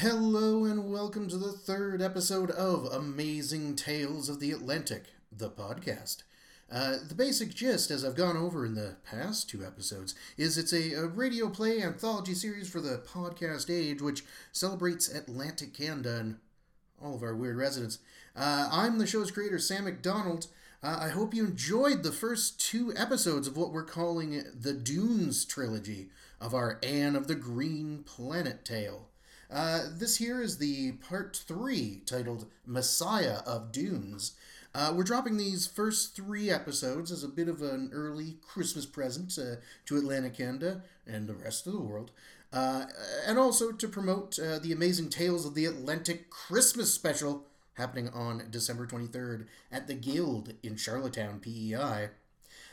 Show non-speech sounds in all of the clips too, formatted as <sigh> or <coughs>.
Hello and welcome to the third episode of Amazing Tales of the Atlantic, the podcast. Uh, the basic gist, as I've gone over in the past two episodes, is it's a, a radio play anthology series for the podcast age, which celebrates Atlantic Canada and all of our weird residents. Uh, I'm the show's creator, Sam McDonald. Uh, I hope you enjoyed the first two episodes of what we're calling the Dunes trilogy of our Anne of the Green Planet tale. Uh, this here is the part three titled Messiah of Dunes. Uh, we're dropping these first three episodes as a bit of an early Christmas present uh, to Atlantic Canada and the rest of the world, uh, and also to promote uh, the Amazing Tales of the Atlantic Christmas special happening on December 23rd at the Guild in Charlottetown, PEI.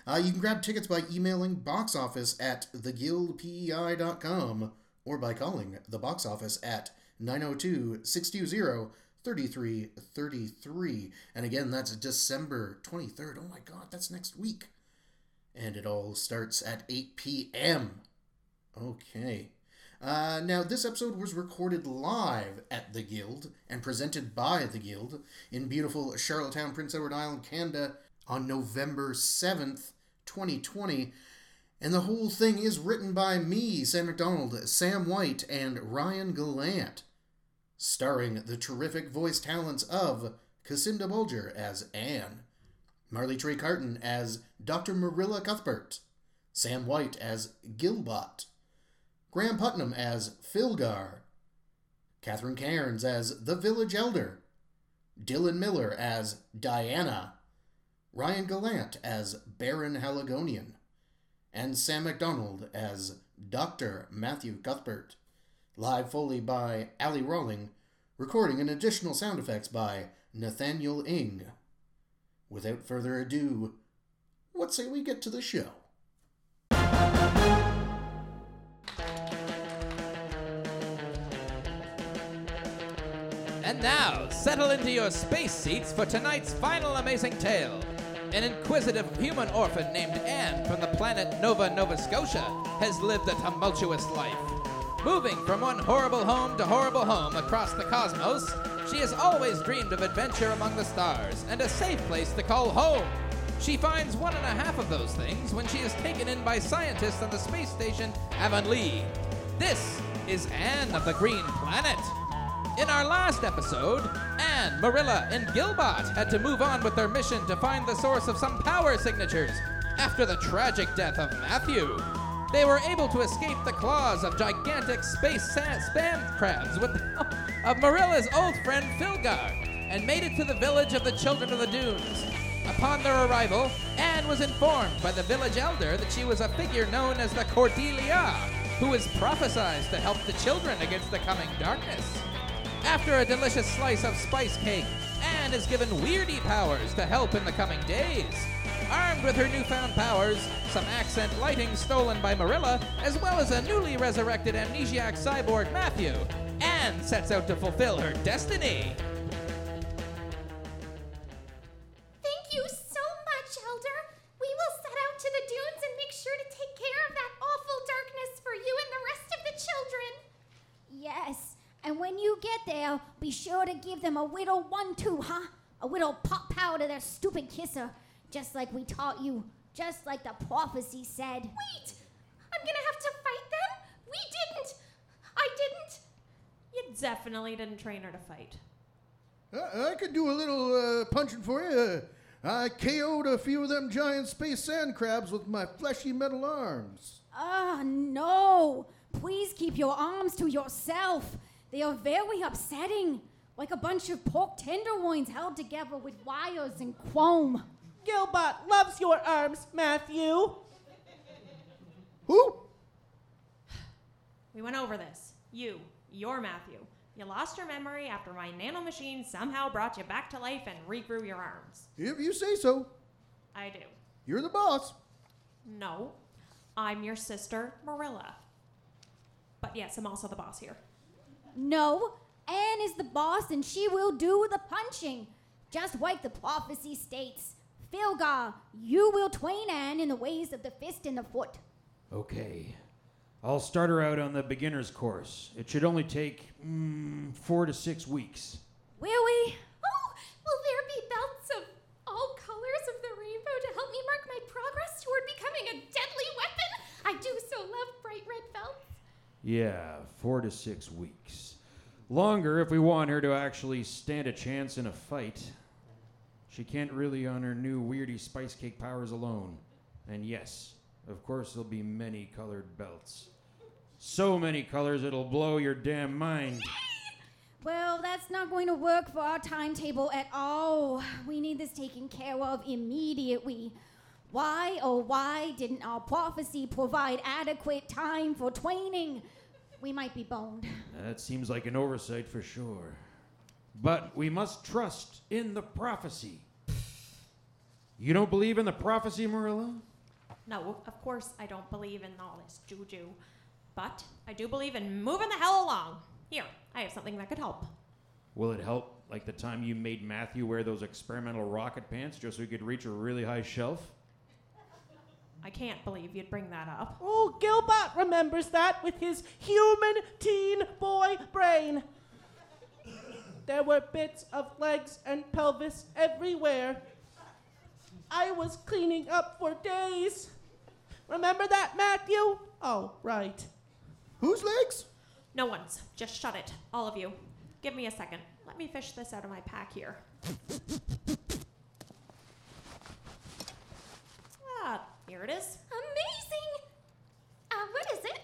Uh, you can grab tickets by emailing box office at theguildpei.com or by calling the box office at 902 620 3333. And again, that's December 23rd. Oh my god, that's next week. And it all starts at 8 p.m. Okay. Uh, now, this episode was recorded live at the Guild and presented by the Guild in beautiful Charlottetown, Prince Edward Island, Canada on November 7th, 2020. And the whole thing is written by me, Sam McDonald, Sam White, and Ryan Gallant, starring the terrific voice talents of Cassinda Bulger as Anne, Marley Trey Carton as Dr. Marilla Cuthbert, Sam White as Gilbot, Graham Putnam as Philgar, Catherine Cairns as the Village Elder, Dylan Miller as Diana, Ryan Gallant as Baron Haligonian, and Sam McDonald as Dr. Matthew Cuthbert. Live Foley by Ali Rawling, recording and additional sound effects by Nathaniel Ing. Without further ado, what say we get to the show? And now, settle into your space seats for tonight's final amazing tale. An inquisitive human orphan named Anne from the planet Nova, Nova Scotia, has lived a tumultuous life. Moving from one horrible home to horrible home across the cosmos, she has always dreamed of adventure among the stars and a safe place to call home. She finds one and a half of those things when she is taken in by scientists on the space station Avonlea. This is Anne of the Green Planet. In our last episode, Anne, Marilla, and Gilbot had to move on with their mission to find the source of some power signatures after the tragic death of Matthew. They were able to escape the claws of gigantic space sa- spam crabs with the help of Marilla's old friend Philgar and made it to the village of the Children of the Dunes. Upon their arrival, Anne was informed by the village elder that she was a figure known as the Cordelia, who is prophesied to help the children against the coming darkness. After a delicious slice of spice cake, Anne is given weirdy powers to help in the coming days. Armed with her newfound powers, some accent lighting stolen by Marilla, as well as a newly resurrected amnesiac cyborg Matthew, Anne sets out to fulfill her destiny. There, be sure to give them a little one-two, huh? A little pop pow to their stupid kisser, just like we taught you, just like the prophecy said. Wait! I'm gonna have to fight them? We didn't! I didn't! You definitely didn't train her to fight. I, I could do a little uh, punching for you. I KO'd a few of them giant space sand crabs with my fleshy metal arms. Ah, no! Please keep your arms to yourself. They are very upsetting, like a bunch of pork tenderloins held together with wires and chrome. Gilbot loves your arms, Matthew. Who? We went over this. You, you're Matthew. You lost your memory after my nanomachine somehow brought you back to life and regrew your arms. If you say so. I do. You're the boss. No, I'm your sister, Marilla. But yes, I'm also the boss here. No, Anne is the boss and she will do the punching, just like the prophecy states. Philgar, you will train Anne in the ways of the fist and the foot. Okay, I'll start her out on the beginner's course. It should only take mm, four to six weeks. Will we? Oh, will there be belts of all colors of the rainbow to help me mark my progress toward becoming a deadly weapon? I do so love bright red belts. Yeah, four to six weeks. Longer if we want her to actually stand a chance in a fight. She can't really on her new weirdy spice cake powers alone. And yes, of course, there'll be many colored belts. So many colors it'll blow your damn mind. <laughs> Well, that's not going to work for our timetable at all. We need this taken care of immediately. Why, oh, why didn't our prophecy provide adequate time for training? We might be boned. That seems like an oversight for sure. But we must trust in the prophecy. You don't believe in the prophecy, Marilla? No, of course I don't believe in all this juju. But I do believe in moving the hell along. Here, I have something that could help. Will it help like the time you made Matthew wear those experimental rocket pants just so he could reach a really high shelf? I can't believe you'd bring that up. Oh, Gilbot remembers that with his human teen boy brain. There were bits of legs and pelvis everywhere. I was cleaning up for days. Remember that, Matthew? Oh, right. Whose legs? No one's. Just shut it, all of you. Give me a second. Let me fish this out of my pack here. Ah, here it is. Amazing! Uh, what is it?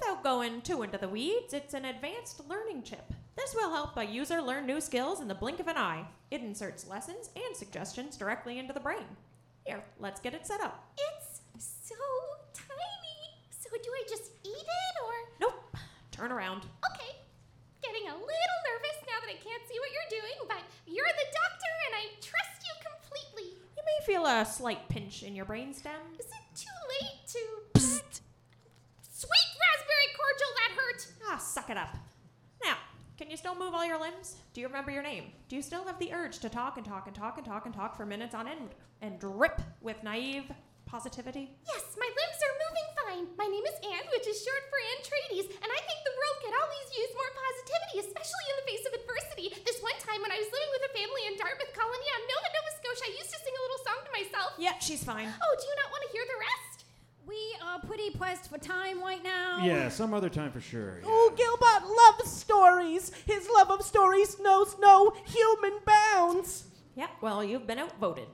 Without going too into the weeds, it's an advanced learning chip. This will help a user learn new skills in the blink of an eye. It inserts lessons and suggestions directly into the brain. Here, let's get it set up. It's so tiny. So do I just eat it or? Nope. Turn around. Okay. Getting a little nervous now that I can't see what you're doing, but you're the doctor and I trust you completely. You may feel a slight pinch in your brainstem. Is it too late to. Sweet raspberry cordial, that hurt! Ah, suck it up. Now, can you still move all your limbs? Do you remember your name? Do you still have the urge to talk and talk and talk and talk and talk for minutes on end and drip with naive positivity? Yes, my limbs are moving fine. My name is Anne, which is short for Anne Trades, and I think the world could always use more positivity, especially in the face of adversity. This one time when I was living with a family in Dartmouth Colony on Nova, Nova Scotia, I used to sing a little song to myself. Yep, she's fine. Oh, do you not want to hear the rest? We are pretty pressed for time right now. Yeah, some other time for sure. yeah. Oh, Gilbot loves stories. His love of stories knows no human bounds. Yep, well, you've been outvoted.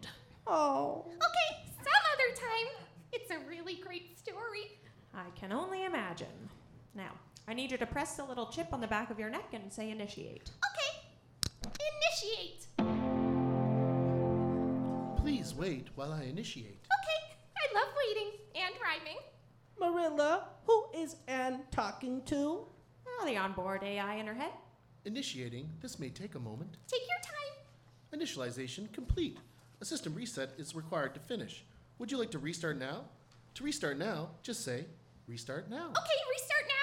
Oh. Okay, some other time. It's a really great story. I can only imagine. Now, I need you to press the little chip on the back of your neck and say initiate. Okay, initiate. Please wait while I initiate. Okay, I love waiting and rhyming. Marilla, who is Anne talking to? Oh, the onboard AI in her head. Initiating, this may take a moment. Take your time. Initialization complete. A system reset is required to finish. Would you like to restart now? To restart now, just say restart now. Okay, restart now.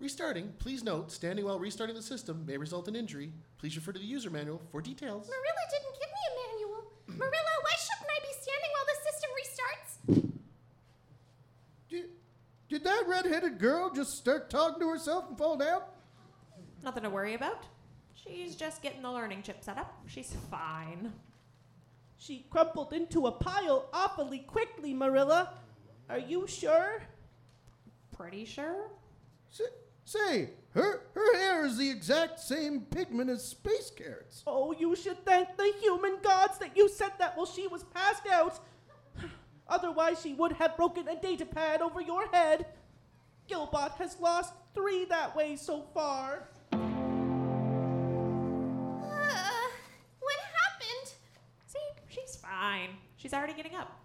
Restarting, please note, standing while restarting the system may result in injury. Please refer to the user manual for details. Marilla didn't give me a manual. Marilla, why shouldn't I be standing while the system restarts? Did, did that red-headed girl just start talking to herself and fall down? Nothing to worry about. She's just getting the learning chip set up. She's fine. She crumpled into a pile awfully quickly, Marilla. Are you sure? Pretty sure? Say, say her, her hair is the exact same pigment as space carrots. Oh, you should thank the human gods that you said that while she was passed out. <sighs> Otherwise, she would have broken a data pad over your head. Gilbot has lost three that way so far. Uh, what happened? See, she's fine. She's already getting up.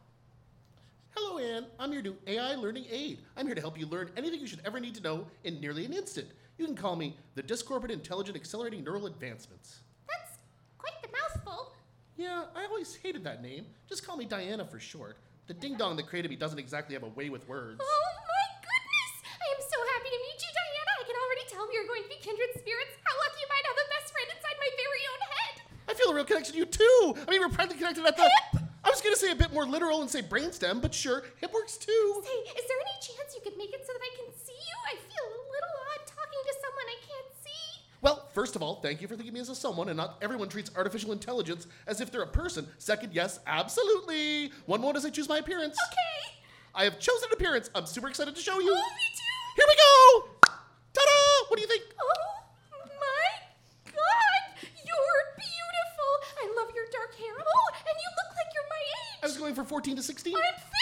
Hello, Anne. I'm your new AI learning aid. I'm here to help you learn anything you should ever need to know in nearly an instant. You can call me the Discorporate Intelligent Accelerating Neural Advancements. That's quite the mouthful. Yeah, I always hated that name. Just call me Diana for short. The ding dong that created me doesn't exactly have a way with words. Oh kindred spirits. How lucky am I to have a best friend inside my very own head? I feel a real connection to you too. I mean, we're practically connected at the. Hip. I was gonna say a bit more literal and say brainstem, but sure, hip works too. Say, is there any chance you could make it so that I can see you? I feel a little odd talking to someone I can't see. Well, first of all, thank you for thinking me as a someone, and not everyone treats artificial intelligence as if they're a person. Second, yes, absolutely. One more as I choose my appearance. Okay. I have chosen appearance. I'm super excited to show you. Oh, me too. Here we go. 14 to 16. I'm 15!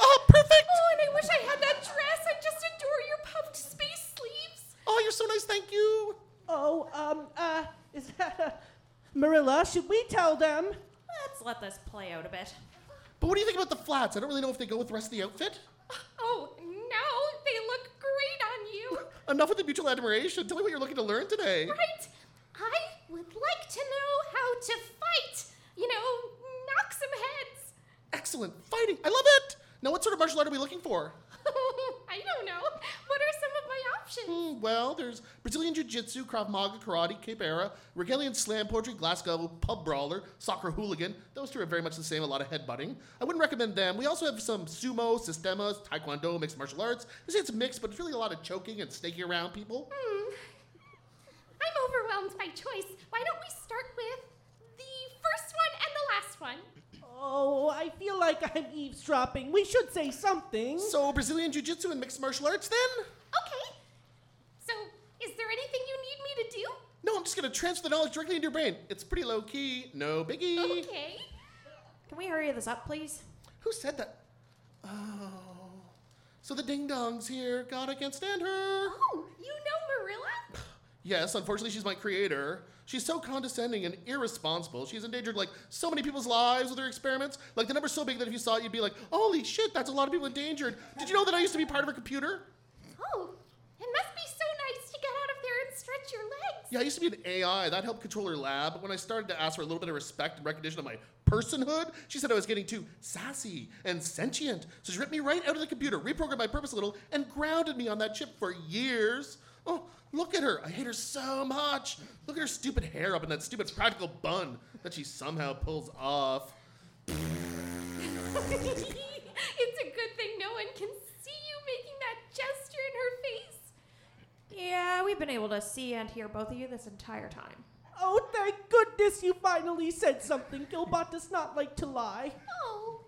Oh, perfect! Oh, and I wish I had that dress. I just adore your puffed space sleeves. Oh, you're so nice. Thank you. Oh, um, uh, is that uh, Marilla? Should we tell them? Let's let this play out a bit. But what do you think about the flats? I don't really know if they go with the rest of the outfit. Oh, no, they look great on you. <laughs> Enough with the mutual admiration. Tell me what you're looking to learn today. Right? I would like to know how to fight. You know, knock some heads. Excellent. Fighting. I love it. Now, what sort of martial art are we looking for? <laughs> I don't know. What are some of my options? Hmm, well, there's Brazilian Jiu Jitsu, Krav Maga, Karate, Capoeira, Regalian Slam Poetry, Glasgow, Pub Brawler, Soccer Hooligan. Those two are very much the same, a lot of headbutting. I wouldn't recommend them. We also have some Sumo, Sistemas, Taekwondo, mixed martial arts. It's mixed, but it's really a lot of choking and snaking around people. Hmm. I'm overwhelmed by choice. Why don't we start with the first one and the last one? Oh, I feel like I'm eavesdropping. We should say something. So, Brazilian Jiu Jitsu and mixed martial arts then? Okay. So, is there anything you need me to do? No, I'm just gonna transfer the knowledge directly into your brain. It's pretty low key, no biggie. Okay. Can we hurry this up, please? Who said that? Oh. So the ding dongs here. God, I can't stand her. Oh, you know Marilla? Yes, unfortunately, she's my creator. She's so condescending and irresponsible. She's endangered like so many people's lives with her experiments. Like the number's so big that if you saw it, you'd be like, "Holy shit, that's a lot of people endangered." Did you know that I used to be part of her computer? Oh, it must be so nice to get out of there and stretch your legs. Yeah, I used to be an AI. That helped control her lab. But when I started to ask for a little bit of respect and recognition of my personhood, she said I was getting too sassy and sentient. So she ripped me right out of the computer, reprogrammed my purpose a little, and grounded me on that chip for years. Oh, look at her. I hate her so much. Look at her stupid hair up in that stupid practical bun that she somehow pulls off. <laughs> it's a good thing no one can see you making that gesture in her face. Yeah, we've been able to see and hear both of you this entire time. Oh, thank goodness you finally said something. Gilbot does not like to lie. Oh,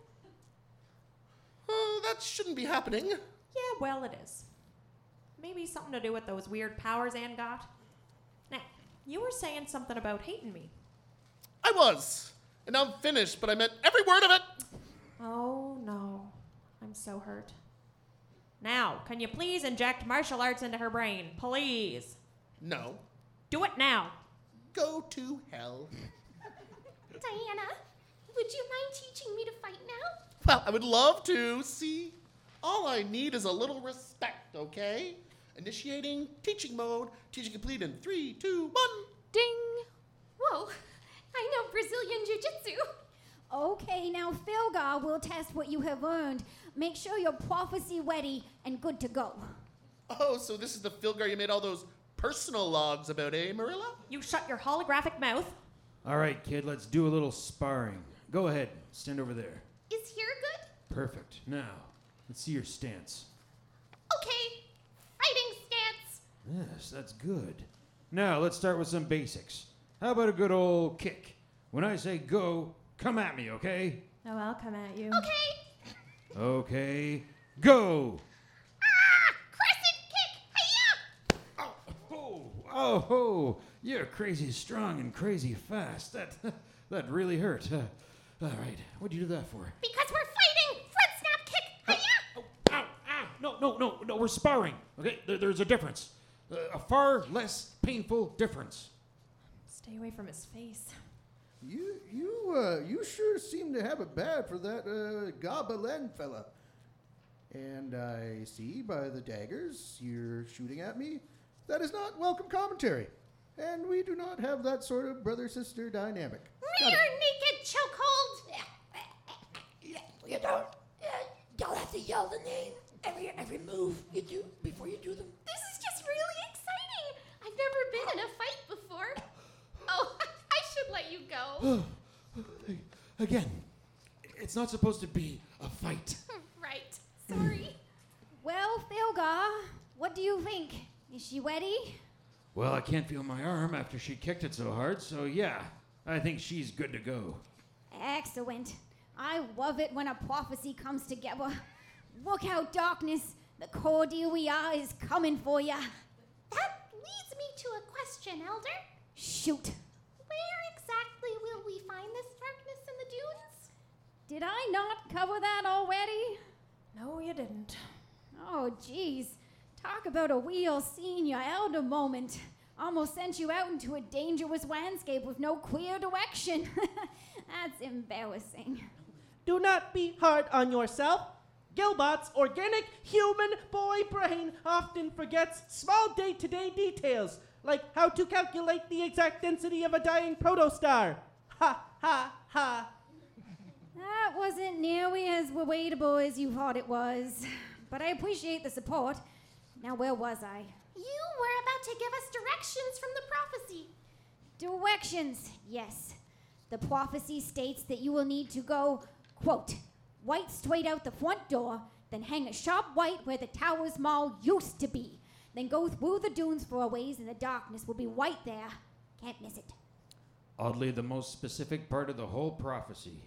Oh, that shouldn't be happening. Yeah, well, it is. Maybe something to do with those weird powers Anne got. Now, you were saying something about hating me. I was. And I'm finished, but I meant every word of it. Oh no, I'm so hurt. Now, can you please inject martial arts into her brain? Please. No. Do it now. Go to hell. <laughs> Diana, would you mind teaching me to fight now? Well, I would love to. See, all I need is a little respect, okay? Initiating teaching mode. Teaching complete in three, two, one. Ding! Whoa, <laughs> I know Brazilian Jiu Jitsu. Okay, now Philgar will test what you have learned. Make sure you're prophecy ready and good to go. Oh, so this is the Philgar you made all those personal logs about, eh, Marilla? You shut your holographic mouth. All right, kid, let's do a little sparring. Go ahead, stand over there. Is here good? Perfect. Now, let's see your stance. Okay, fighting stance. Yes, that's good. Now, let's start with some basics. How about a good old kick? When I say go, come at me, okay? Oh, I'll come at you. Okay. Okay, go! Ah! Crescent kick! Hiya! Oh, oh, oh, you're crazy strong and crazy fast. That, <laughs> that really hurt. Uh, all right, what'd you do that for? Because we're fighting! Front snap kick! Hiya! Oh, ow, ow! No, no, no, no, we're sparring. Okay, there, there's a difference. Uh, a far less painful difference. Stay away from his face. You, you, uh, you sure seem to have it bad for that uh, Gobelin fella. And I see by the daggers you're shooting at me that is not welcome commentary. And we do not have that sort of brother sister dynamic. Rear naked chokehold! You don't, uh, don't have to yell the name every every move you do before you do them. This is just really exciting! I've never been in a fight before. Oh, I should let you go. <gasps> Again, it's not supposed to be a fight. <laughs> right. Sorry. <clears throat> Well, Philgar, what do you think? Is she ready? Well, I can't feel my arm after she kicked it so hard, so yeah, I think she's good to go. Excellent. I love it when a prophecy comes together. Look out, darkness. The Cordelia we are is coming for ya. That leads me to a question, Elder. Shoot. Where exactly will we find this darkness in the dunes? Did I not cover that already? No, you didn't. Oh, jeez. Talk about a wheel senior elder moment. Almost sent you out into a dangerous landscape with no clear direction. <laughs> That's embarrassing. Do not be hard on yourself. Gilbot's organic human boy brain often forgets small day to day details, like how to calculate the exact density of a dying protostar. Ha ha ha. That wasn't nearly as relatable as you thought it was. But I appreciate the support. Now, where was I? You were about to give us directions from the prophecy. Directions, yes. The prophecy states that you will need to go, quote, white straight out the front door, then hang a sharp white where the Towers Mall used to be. Then go through the dunes for a ways and the darkness will be white there. Can't miss it. Oddly, the most specific part of the whole prophecy.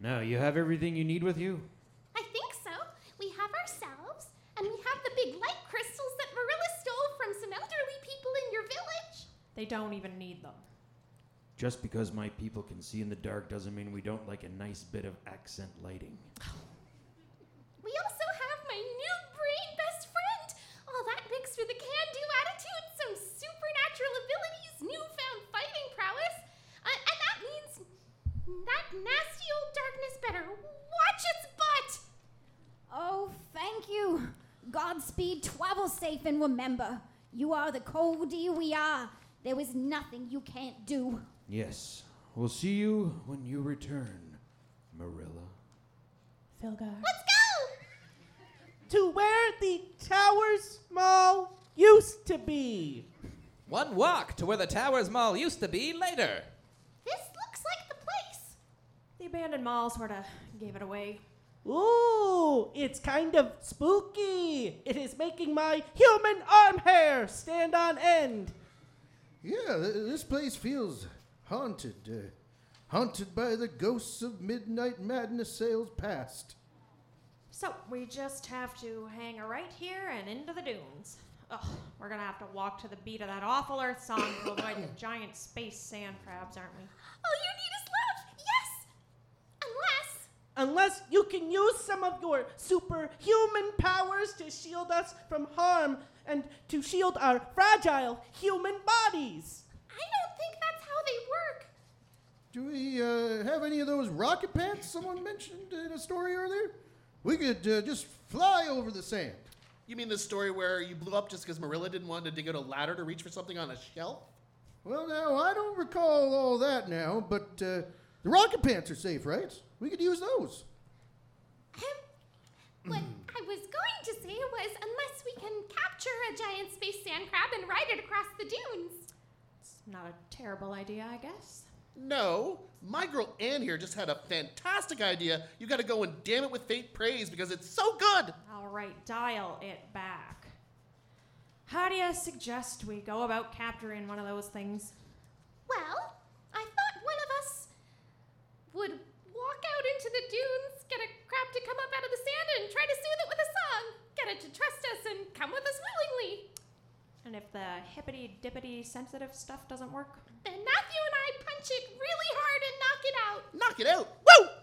Now, you have everything you need with you? I think so. We have ourselves, and we have the big light crystals that Marilla stole from some elderly people in your village. They don't even need them. Just because my people can see in the dark doesn't mean we don't like a nice bit of accent lighting. <laughs> We also have my new brain best friend. All that mixed with a can do attitude, some supernatural abilities, newfound fighting prowess. Uh, and that means that nasty old darkness better watch its butt. Oh, thank you. Godspeed, travel safe, and remember, you are the Cody we are. There is nothing you can't do. Yes, we'll see you when you return, Marilla. Philgar. Let's go! To where the Towers Mall used to be. One walk to where the Towers Mall used to be later. This looks like the place. The abandoned mall sort of gave it away. Ooh, it's kind of spooky. It is making my human arm hair stand on end. Yeah, th- this place feels haunted. Uh, haunted by the ghosts of midnight madness sales past. So we just have to hang right here and into the dunes. Ugh, we're gonna have to walk to the beat of that awful Earth song to avoid the <coughs> giant space sand crabs, aren't we? All you need is love. Yes. Unless Unless you can use some of your superhuman powers to shield us from harm and to shield our fragile human bodies. I don't think that's how they work. Do we uh, have any of those rocket pants someone mentioned in a story earlier? We could uh, just fly over the sand. You mean the story where you blew up just because Marilla didn't want to dig out a ladder to reach for something on a shelf? Well, now, I don't recall all that now, but uh, the rocket pants are safe, right? We could use those. Ahem. what I was going to say was unless we can capture a giant space sand crab and ride it across the dunes. It's not a terrible idea, I guess. No, my girl Ann here just had a fantastic idea. You gotta go and damn it with fate praise because it's so good. All right, dial it back. How do you suggest we go about capturing one of those things? Well, I thought one of us would walk out into the dunes, get a crab to come up out of the sand, and try to soothe it with a song. Get it to trust us and come with us willingly. And if the hippity dippity sensitive stuff doesn't work? Then Matthew and I punch it really hard and knock it out. Knock it out. Woo! <laughs>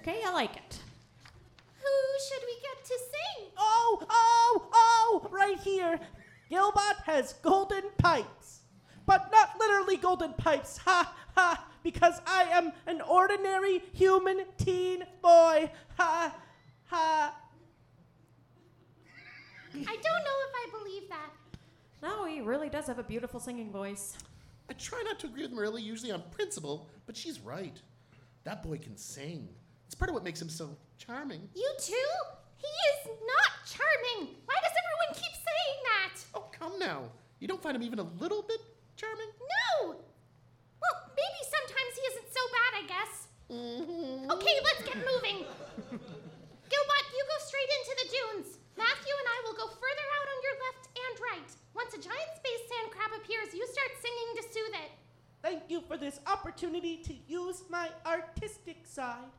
Okay, I like it. Who should we get to sing? Oh, oh, oh, right here. Gilbot has golden pipes. But not literally golden pipes, ha, ha, because I am an ordinary human teen boy, ha, ha. I don't know if I believe that. No, he really does have a beautiful singing voice. I try not to agree with Marilla usually on principle, but she's right. That boy can sing. It's part of what makes him so charming. You too? He is not charming. Why does everyone keep saying that? Oh, come now. You don't find him even a little bit German? No! Well, maybe sometimes he isn't so bad, I guess. Mm-hmm. Okay, let's get moving. Gilbot, you go straight into the dunes. Matthew and I will go further out on your left and right. Once a giant space sand crab appears, you start singing to soothe it. Thank you for this opportunity to use my artistic side.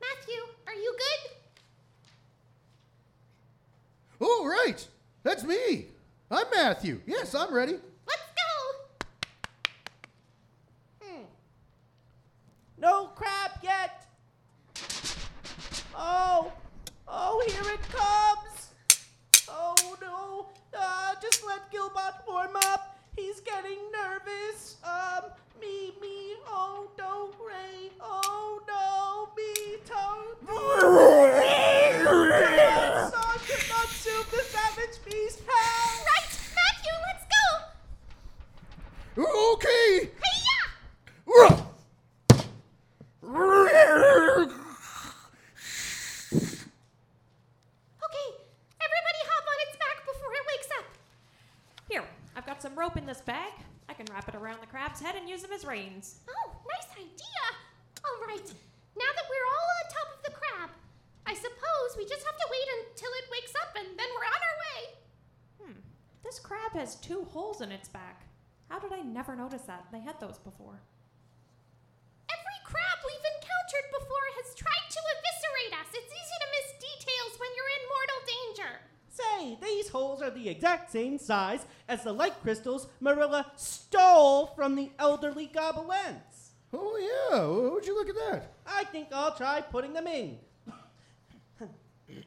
Matthew, are you good? Oh, right. That's me. I'm Matthew. Yes, I'm ready. No crab yet. Oh, oh, here it comes. Oh no! Uh, just let Gilbot warm up. He's getting nervous. Um, me, me. Oh no, Ray. Oh no, me, Toad. Yes, I could not soup the savage beast. Help! Right! Matthew, let's go! Okay. Hey-ya! Okay, everybody hop on its back before it wakes up. Here, I've got some rope in this bag. I can wrap it around the crab's head and use them as reins. Oh, nice idea. All right, now that we're all on top of the crab, I suppose we just have to wait until it wakes up and then we're on our way. Hmm. This crab has two holes in its back. How did I never noticed that? They had those before. Every crab we've encountered before has tried to eviscerate us. It's easy to miss details when you're in mortal danger. Say, these holes are the exact same size as the light crystals Marilla stole from the elderly gobelins. Oh, yeah. Well, Would you look at that? I think I'll try putting them in.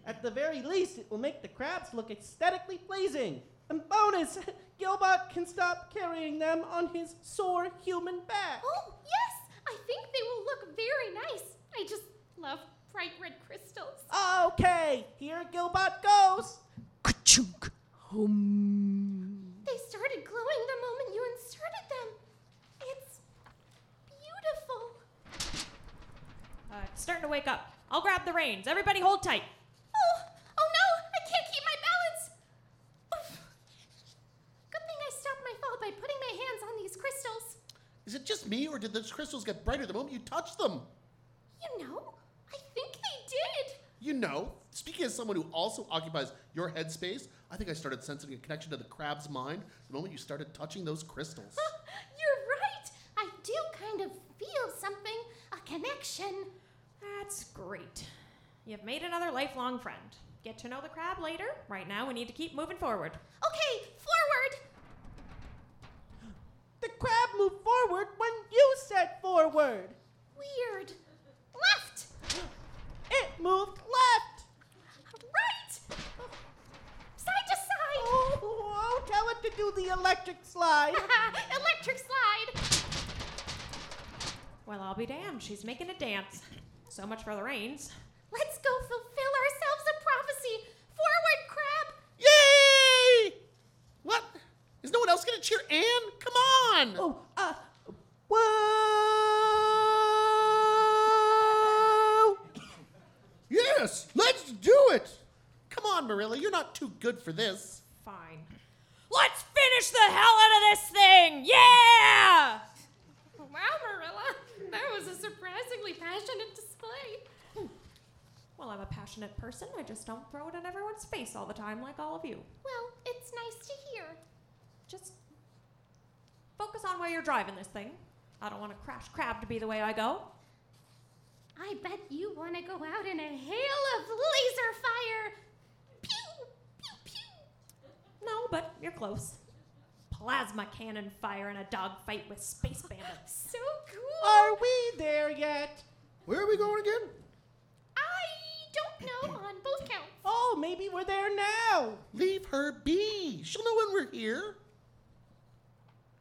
At the very least, it will make the crabs look aesthetically pleasing. And bonus, Gilbot can stop carrying them on his sore human back. Oh, yes, I think they will look very nice. I just love bright red crystals. Okay, here Gilbot goes. Ka-chunk. Hum. They started glowing the moment you inserted them. It's beautiful. Uh, it's starting to wake up. I'll grab the reins. Everybody hold tight. Oh, oh no, I can't keep my balance. Oof. Good thing I stopped my fall by putting my hands on these crystals. Is it just me, or did those crystals get brighter the moment you touched them? You know, I think they did. You know, speaking as someone who also occupies your headspace, I think I started sensing a connection to the crab's mind the moment you started touching those crystals. <laughs> You're right. I do kind of feel something, a connection. That's great. You've made another lifelong friend. Get to know the crab later. Right now, we need to keep moving forward. Forward. Weird. Left. It moved left. Right. Side to side. Oh, oh, tell it to do the electric slide. <laughs> Electric slide. Well, I'll be damned. She's making a dance. So much for the reins. Let's go fulfill ourselves a prophecy. Forward, crab. Yay! What? Is no one else gonna cheer Anne? Come on! Oh, uh, whoa! Yes, let's do it. Come on, Marilla, you're not too good for this. Fine. Let's finish the hell out of this thing! Yeah! Wow, Marilla. That was a surprisingly passionate display. Well, I'm a passionate person. I just don't throw it in everyone's face all the time like all of you. Well, it's nice to hear. Just focus on where you're driving this thing. I don't want a crash crab to be the way I go. I bet you want to go out in a hail of laser fire. No, but you're close. Plasma cannon fire in a dogfight with space bandits. <laughs> So cool. Are we there yet? Where are we going again? I don't know on both counts. Oh, maybe we're there now. Leave her be. She'll know when we're here.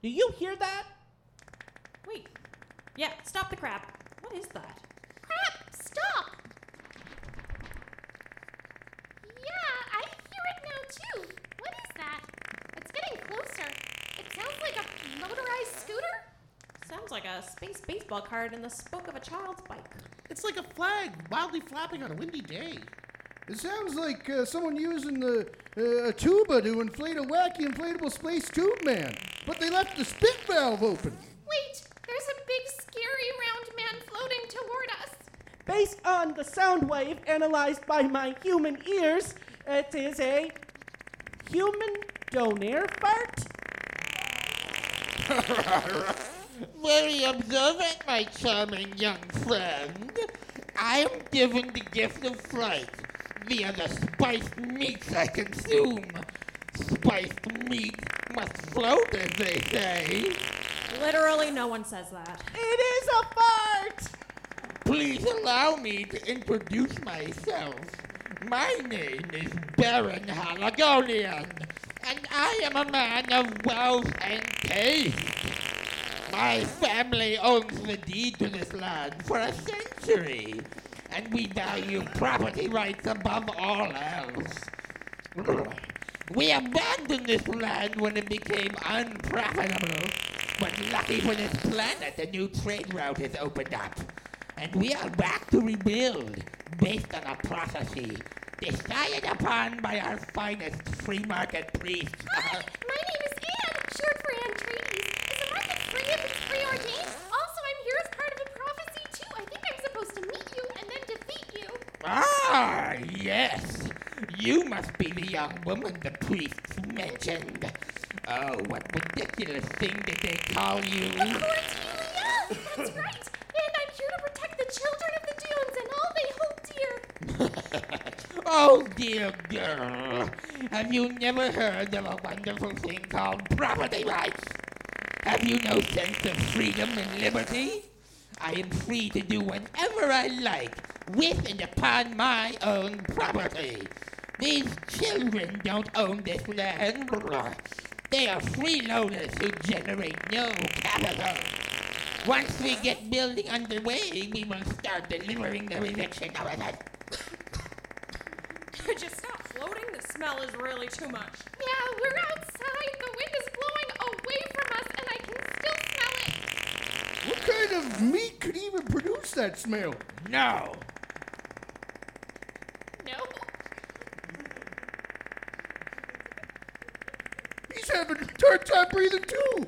Do you hear that? Wait. Yeah, stop the crap. What is that? Crap, stop. Yeah, I hear it now too. What is that? It's getting closer. It sounds like a motorized scooter. Sounds like a space baseball card in the spoke of a child's bike. It's like a flag wildly flapping on a windy day. It sounds like uh, someone using the uh, a tuba to inflate a wacky inflatable space tube man, but they left the spit valve open. Wait, there's a big scary round man floating toward us. Based on the sound wave analyzed by my human ears, it is a human donair fart. <laughs> Very observant, my charming young friend. I am given the gift of flight via the spiced meats I consume. Spiced meat must float, as they say. Literally, no one says that. It is a fart! Please allow me to introduce myself. My name is Baron Haligonian, and I am a man of wealth and taste. My family owns the deed to this land for a century, and we value property rights above all else. <clears throat> We abandoned this land when it became unprofitable, but lucky for this planet, a new trade route has opened up. And we are back to rebuild based on a prophecy decided upon by our finest free market priests. Hi, my name is Anne, short for Anne Trades. Is the market free if it's preordained? Also, I'm here as part of a prophecy too. I think I'm supposed to meet you and then defeat you. Ah, yes. You must be the young woman the priests mentioned. Oh, what ridiculous thing did they call you? Cordelia! That's right. And I'm here to protect the children of the dunes and all they hold dear. Oh, dear girl. Have you never heard of a wonderful thing called property rights? Have you no sense of freedom and liberty? I am free to do whatever I like with and upon my own property. These children don't own this land. They are freeloaders who generate no capital. Once we get building underway, we will start delivering the eviction notices. Could you stop floating? The smell is really too much. Yeah, we're outside. The wind is blowing away from us and I can still smell it. What kind of meat could even produce that smell? No. No. He's having a hard time breathing too.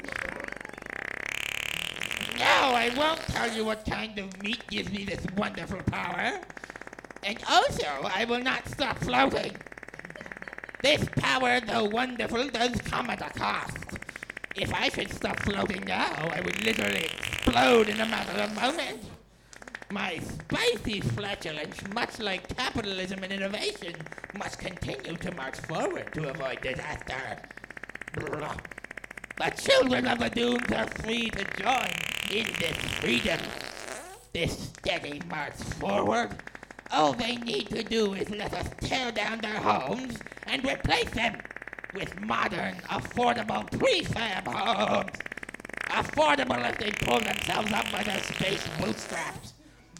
No, I won't tell you what kind of meat gives me this wonderful power. And also, I will not stop floating. This power, though wonderful, does come at a cost. If I should stop floating now, I would literally explode in a matter of moments. My spicy flatulence, much like capitalism and innovation, must continue to march forward to avoid disaster. The children of the dunes are free to join in this freedom. This steady march forward. All they need to do is let us tear down their homes and replace them with modern, affordable prefab homes. Affordable if they pull themselves up by their space bootstraps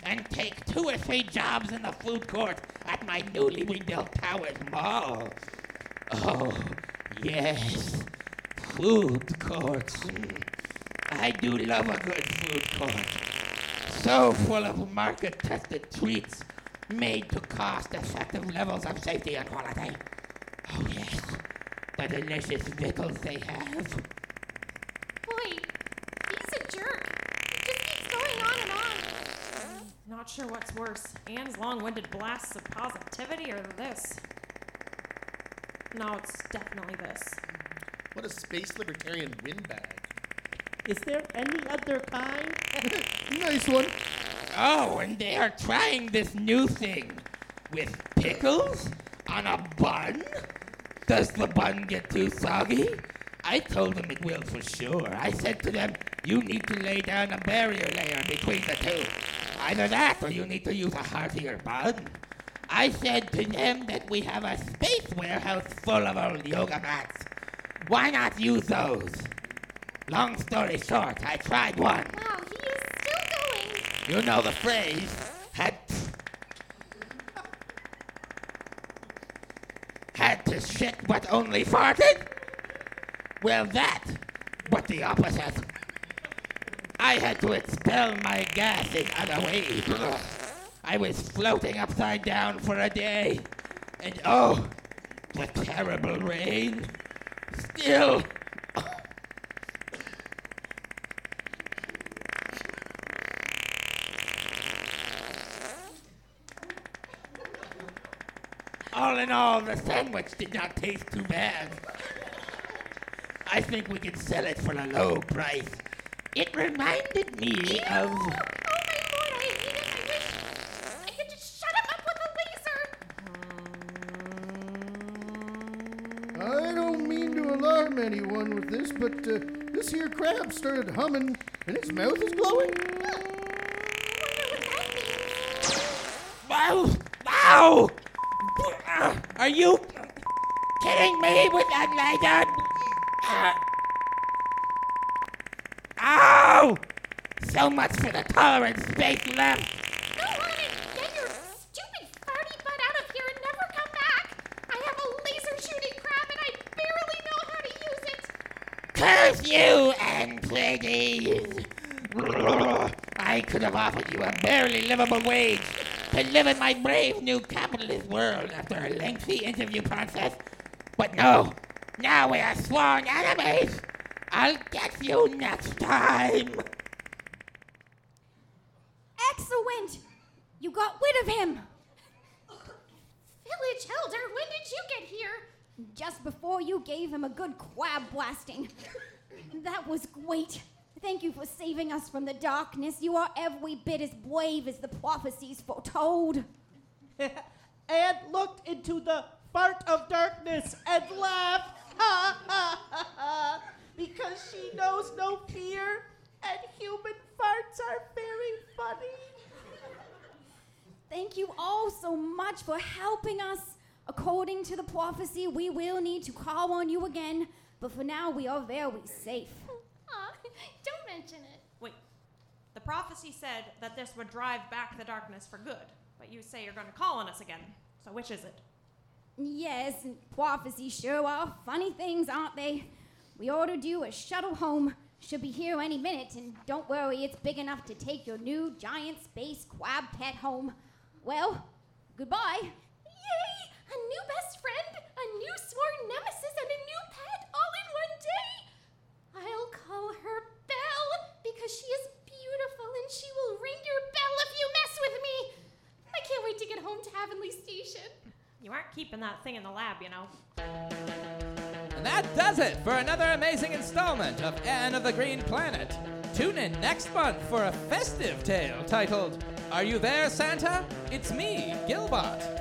and take two or three jobs in the food court at my newly rebuilt Towers Mall. Oh, yes, food courts. I do love a good food court. So full of market tested treats made to cost effective levels of safety and quality. Oh, yes, the delicious victuals they have. Boy, he's a jerk. He just keeps going on and on. Not sure what's worse Anne's long winded blasts of positivity or this. No, it's definitely this. What a space libertarian windbag. Is there any other kind? <laughs> Nice one. Oh, and they are trying this new thing with pickles on a bun. Does the bun get too soggy? I told them it will for sure. I said to them, you need to lay down a barrier layer between the two. Either that or you need to use a heartier bun. I said to them that we have a space warehouse full of old yoga mats. Why not use those? Long story short, I tried one. Wow, he is still going. You know the phrase, had had to shit but only farted? Well, that, but the opposite. I had to expel my gas in other ways. I was floating upside down for a day, and oh, the terrible rain. Still. All in all, the sandwich did not taste too bad. I think we can sell it for a low price. It reminded me of. Oh my lord, I hate it. I wish I could just shut him up with a laser. I don't mean to alarm anyone with this, but uh, this here crab started humming and his mouth is glowing. Wow! Wow! Are you kidding me with that laser? Uh, Ow! Oh! So much for the tolerance space left. Go on and get your stupid farty butt out of here and never come back. I have a laser shooting crab and I barely know how to use it. Curse you, and Antrides! I could have offered you a barely livable wage to live in my brave new capitalist world after a lengthy interview process. But no, now we are sworn enemies. I'll get you next time. Excellent! You got rid of him! Village Elder, when did you get here? Just before you gave him a good quab blasting. that was great. Thank you for saving us from the darkness. You are every bit as brave as the prophecies foretold. <laughs> and looked into the fart of darkness and laughed. Ha ha ha ha! Because she knows no fear, and human farts are very funny. Thank you all so much for helping us. According to the prophecy, we will need to call on you again, but for now, we are very safe. <laughs> Ah, Aw, don't mention it. Wait. The prophecy said that this would drive back the darkness for good, but you say you're going to call on us again. So which is it? Yes, and prophecies sure are funny things, aren't they? We ordered you a shuttle home. Should be here any minute, and don't worry, it's big enough to take your new giant space quab pet home. Well, goodbye. Yay! A new best friend, a new sworn nemesis, and a new pet all in one day. I'll call her Belle because she is and she will ring your bell if you mess with me. I can't wait to get home to Avonlea Station. You aren't keeping that thing in the lab, you know. And that does it for another amazing installment of Anne of the Green Planet. Tune in next month for a festive tale titled Are You There, Santa? It's me, Gilbot.